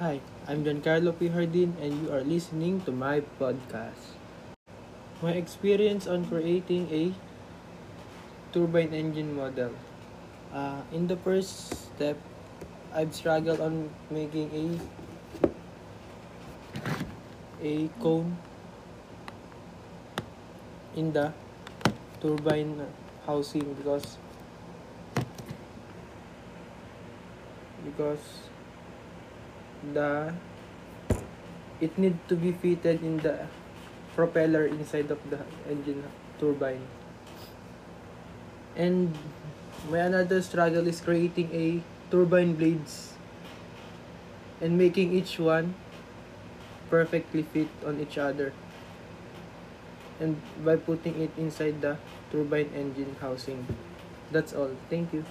Hi, I'm Giancarlo P. Hardin and you are listening to my podcast. My experience on creating a turbine engine model. Uh, in the first step, I've struggled on making a a cone in the turbine housing because because the it need to be fitted in the propeller inside of the engine turbine. And my another struggle is creating a turbine blades and making each one perfectly fit on each other and by putting it inside the turbine engine housing. That's all. Thank you